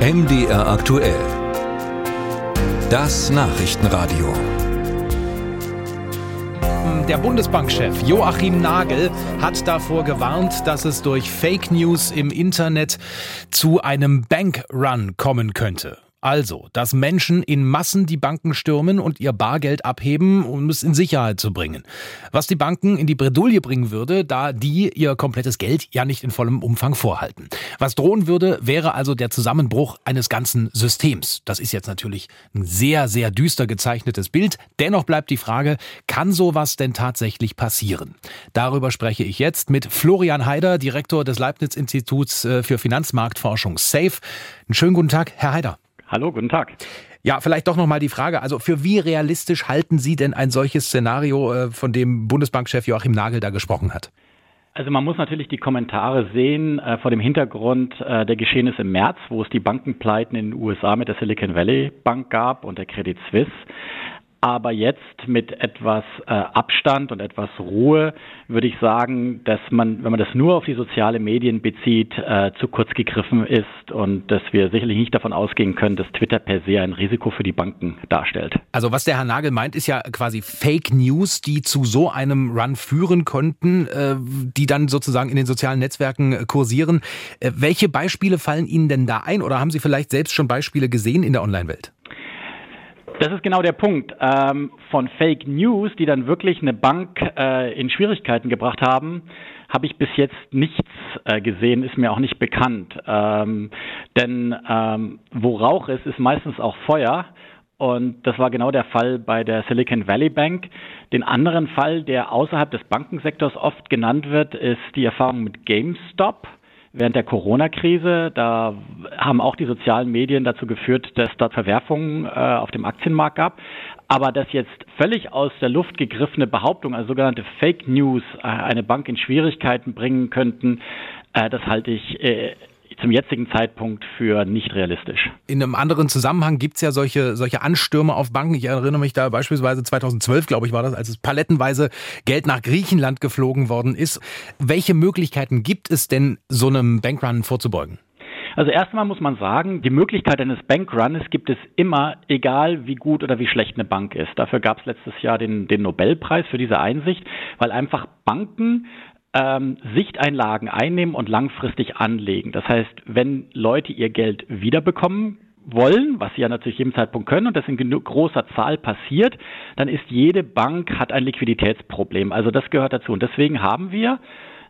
MDR aktuell. Das Nachrichtenradio. Der Bundesbankchef Joachim Nagel hat davor gewarnt, dass es durch Fake News im Internet zu einem Bankrun kommen könnte. Also, dass Menschen in Massen die Banken stürmen und ihr Bargeld abheben, um es in Sicherheit zu bringen. Was die Banken in die Bredouille bringen würde, da die ihr komplettes Geld ja nicht in vollem Umfang vorhalten. Was drohen würde, wäre also der Zusammenbruch eines ganzen Systems. Das ist jetzt natürlich ein sehr, sehr düster gezeichnetes Bild. Dennoch bleibt die Frage, kann sowas denn tatsächlich passieren? Darüber spreche ich jetzt mit Florian Haider, Direktor des Leibniz-Instituts äh, für Finanzmarktforschung SAFE. Einen schönen guten Tag, Herr Haider. Hallo, guten Tag. Ja, vielleicht doch nochmal die Frage, also für wie realistisch halten Sie denn ein solches Szenario, äh, von dem Bundesbankchef Joachim Nagel da gesprochen hat? Also man muss natürlich die Kommentare sehen äh, vor dem Hintergrund äh, der Geschehnisse im März, wo es die Bankenpleiten in den USA mit der Silicon Valley Bank gab und der Credit Suisse. Aber jetzt mit etwas äh, Abstand und etwas Ruhe würde ich sagen, dass man, wenn man das nur auf die sozialen Medien bezieht, äh, zu kurz gegriffen ist und dass wir sicherlich nicht davon ausgehen können, dass Twitter per se ein Risiko für die Banken darstellt. Also was der Herr Nagel meint, ist ja quasi Fake News, die zu so einem Run führen konnten, äh, die dann sozusagen in den sozialen Netzwerken äh, kursieren. Äh, welche Beispiele fallen Ihnen denn da ein oder haben Sie vielleicht selbst schon Beispiele gesehen in der Online-Welt? Das ist genau der Punkt. Ähm, von Fake News, die dann wirklich eine Bank äh, in Schwierigkeiten gebracht haben, habe ich bis jetzt nichts äh, gesehen, ist mir auch nicht bekannt. Ähm, denn ähm, wo Rauch ist, ist meistens auch Feuer. Und das war genau der Fall bei der Silicon Valley Bank. Den anderen Fall, der außerhalb des Bankensektors oft genannt wird, ist die Erfahrung mit GameStop während der Corona-Krise. Da haben auch die sozialen Medien dazu geführt, dass dort Verwerfungen äh, auf dem Aktienmarkt gab. Aber dass jetzt völlig aus der Luft gegriffene Behauptungen, also sogenannte Fake News, äh, eine Bank in Schwierigkeiten bringen könnten, äh, das halte ich äh, zum jetzigen Zeitpunkt für nicht realistisch. In einem anderen Zusammenhang gibt es ja solche, solche Anstürme auf Banken. Ich erinnere mich da beispielsweise 2012, glaube ich, war das, als es palettenweise Geld nach Griechenland geflogen worden ist. Welche Möglichkeiten gibt es denn, so einem Bankrun vorzubeugen? Also erstmal muss man sagen, die Möglichkeit eines Bankruns gibt es immer, egal wie gut oder wie schlecht eine Bank ist. Dafür gab es letztes Jahr den, den Nobelpreis für diese Einsicht, weil einfach Banken ähm, Sichteinlagen einnehmen und langfristig anlegen. Das heißt, wenn Leute ihr Geld wiederbekommen wollen, was sie ja natürlich jedem Zeitpunkt können und das in großer Zahl passiert, dann ist jede Bank hat ein Liquiditätsproblem. Also das gehört dazu. Und deswegen haben wir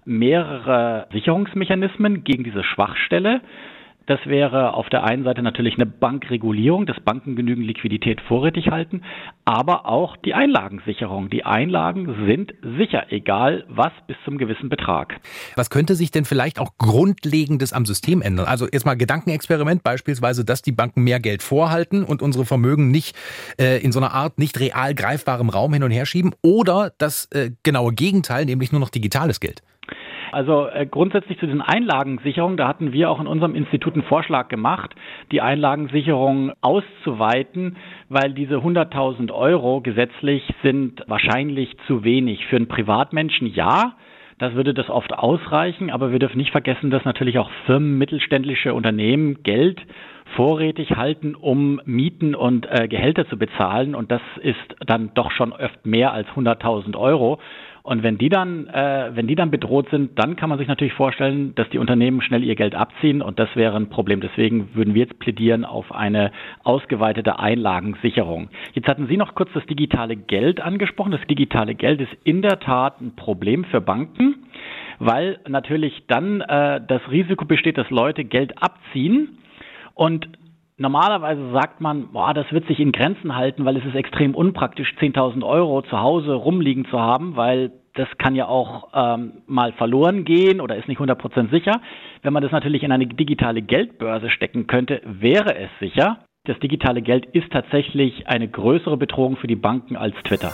mehrere Sicherungsmechanismen gegen diese Schwachstelle. Das wäre auf der einen Seite natürlich eine Bankregulierung, dass Banken genügend Liquidität vorrätig halten, aber auch die Einlagensicherung. Die Einlagen sind sicher, egal was, bis zum gewissen Betrag. Was könnte sich denn vielleicht auch Grundlegendes am System ändern? Also jetzt mal Gedankenexperiment beispielsweise, dass die Banken mehr Geld vorhalten und unsere Vermögen nicht äh, in so einer Art nicht real greifbarem Raum hin und her schieben oder das äh, genaue Gegenteil, nämlich nur noch digitales Geld. Also äh, grundsätzlich zu den Einlagensicherungen, da hatten wir auch in unserem Institut einen Vorschlag gemacht, die Einlagensicherung auszuweiten, weil diese 100.000 Euro gesetzlich sind wahrscheinlich zu wenig. Für einen Privatmenschen ja, das würde das oft ausreichen, aber wir dürfen nicht vergessen, dass natürlich auch Firmen, mittelständische Unternehmen Geld vorrätig halten, um Mieten und äh, Gehälter zu bezahlen. Und das ist dann doch schon oft mehr als 100.000 Euro. Und wenn die dann, äh, wenn die dann bedroht sind, dann kann man sich natürlich vorstellen, dass die Unternehmen schnell ihr Geld abziehen und das wäre ein Problem. Deswegen würden wir jetzt plädieren auf eine ausgeweitete Einlagensicherung. Jetzt hatten Sie noch kurz das digitale Geld angesprochen. Das digitale Geld ist in der Tat ein Problem für Banken, weil natürlich dann äh, das Risiko besteht, dass Leute Geld abziehen und Normalerweise sagt man, boah, das wird sich in Grenzen halten, weil es ist extrem unpraktisch, 10.000 Euro zu Hause rumliegen zu haben, weil das kann ja auch ähm, mal verloren gehen oder ist nicht 100% sicher. Wenn man das natürlich in eine digitale Geldbörse stecken könnte, wäre es sicher. Das digitale Geld ist tatsächlich eine größere Bedrohung für die Banken als Twitter.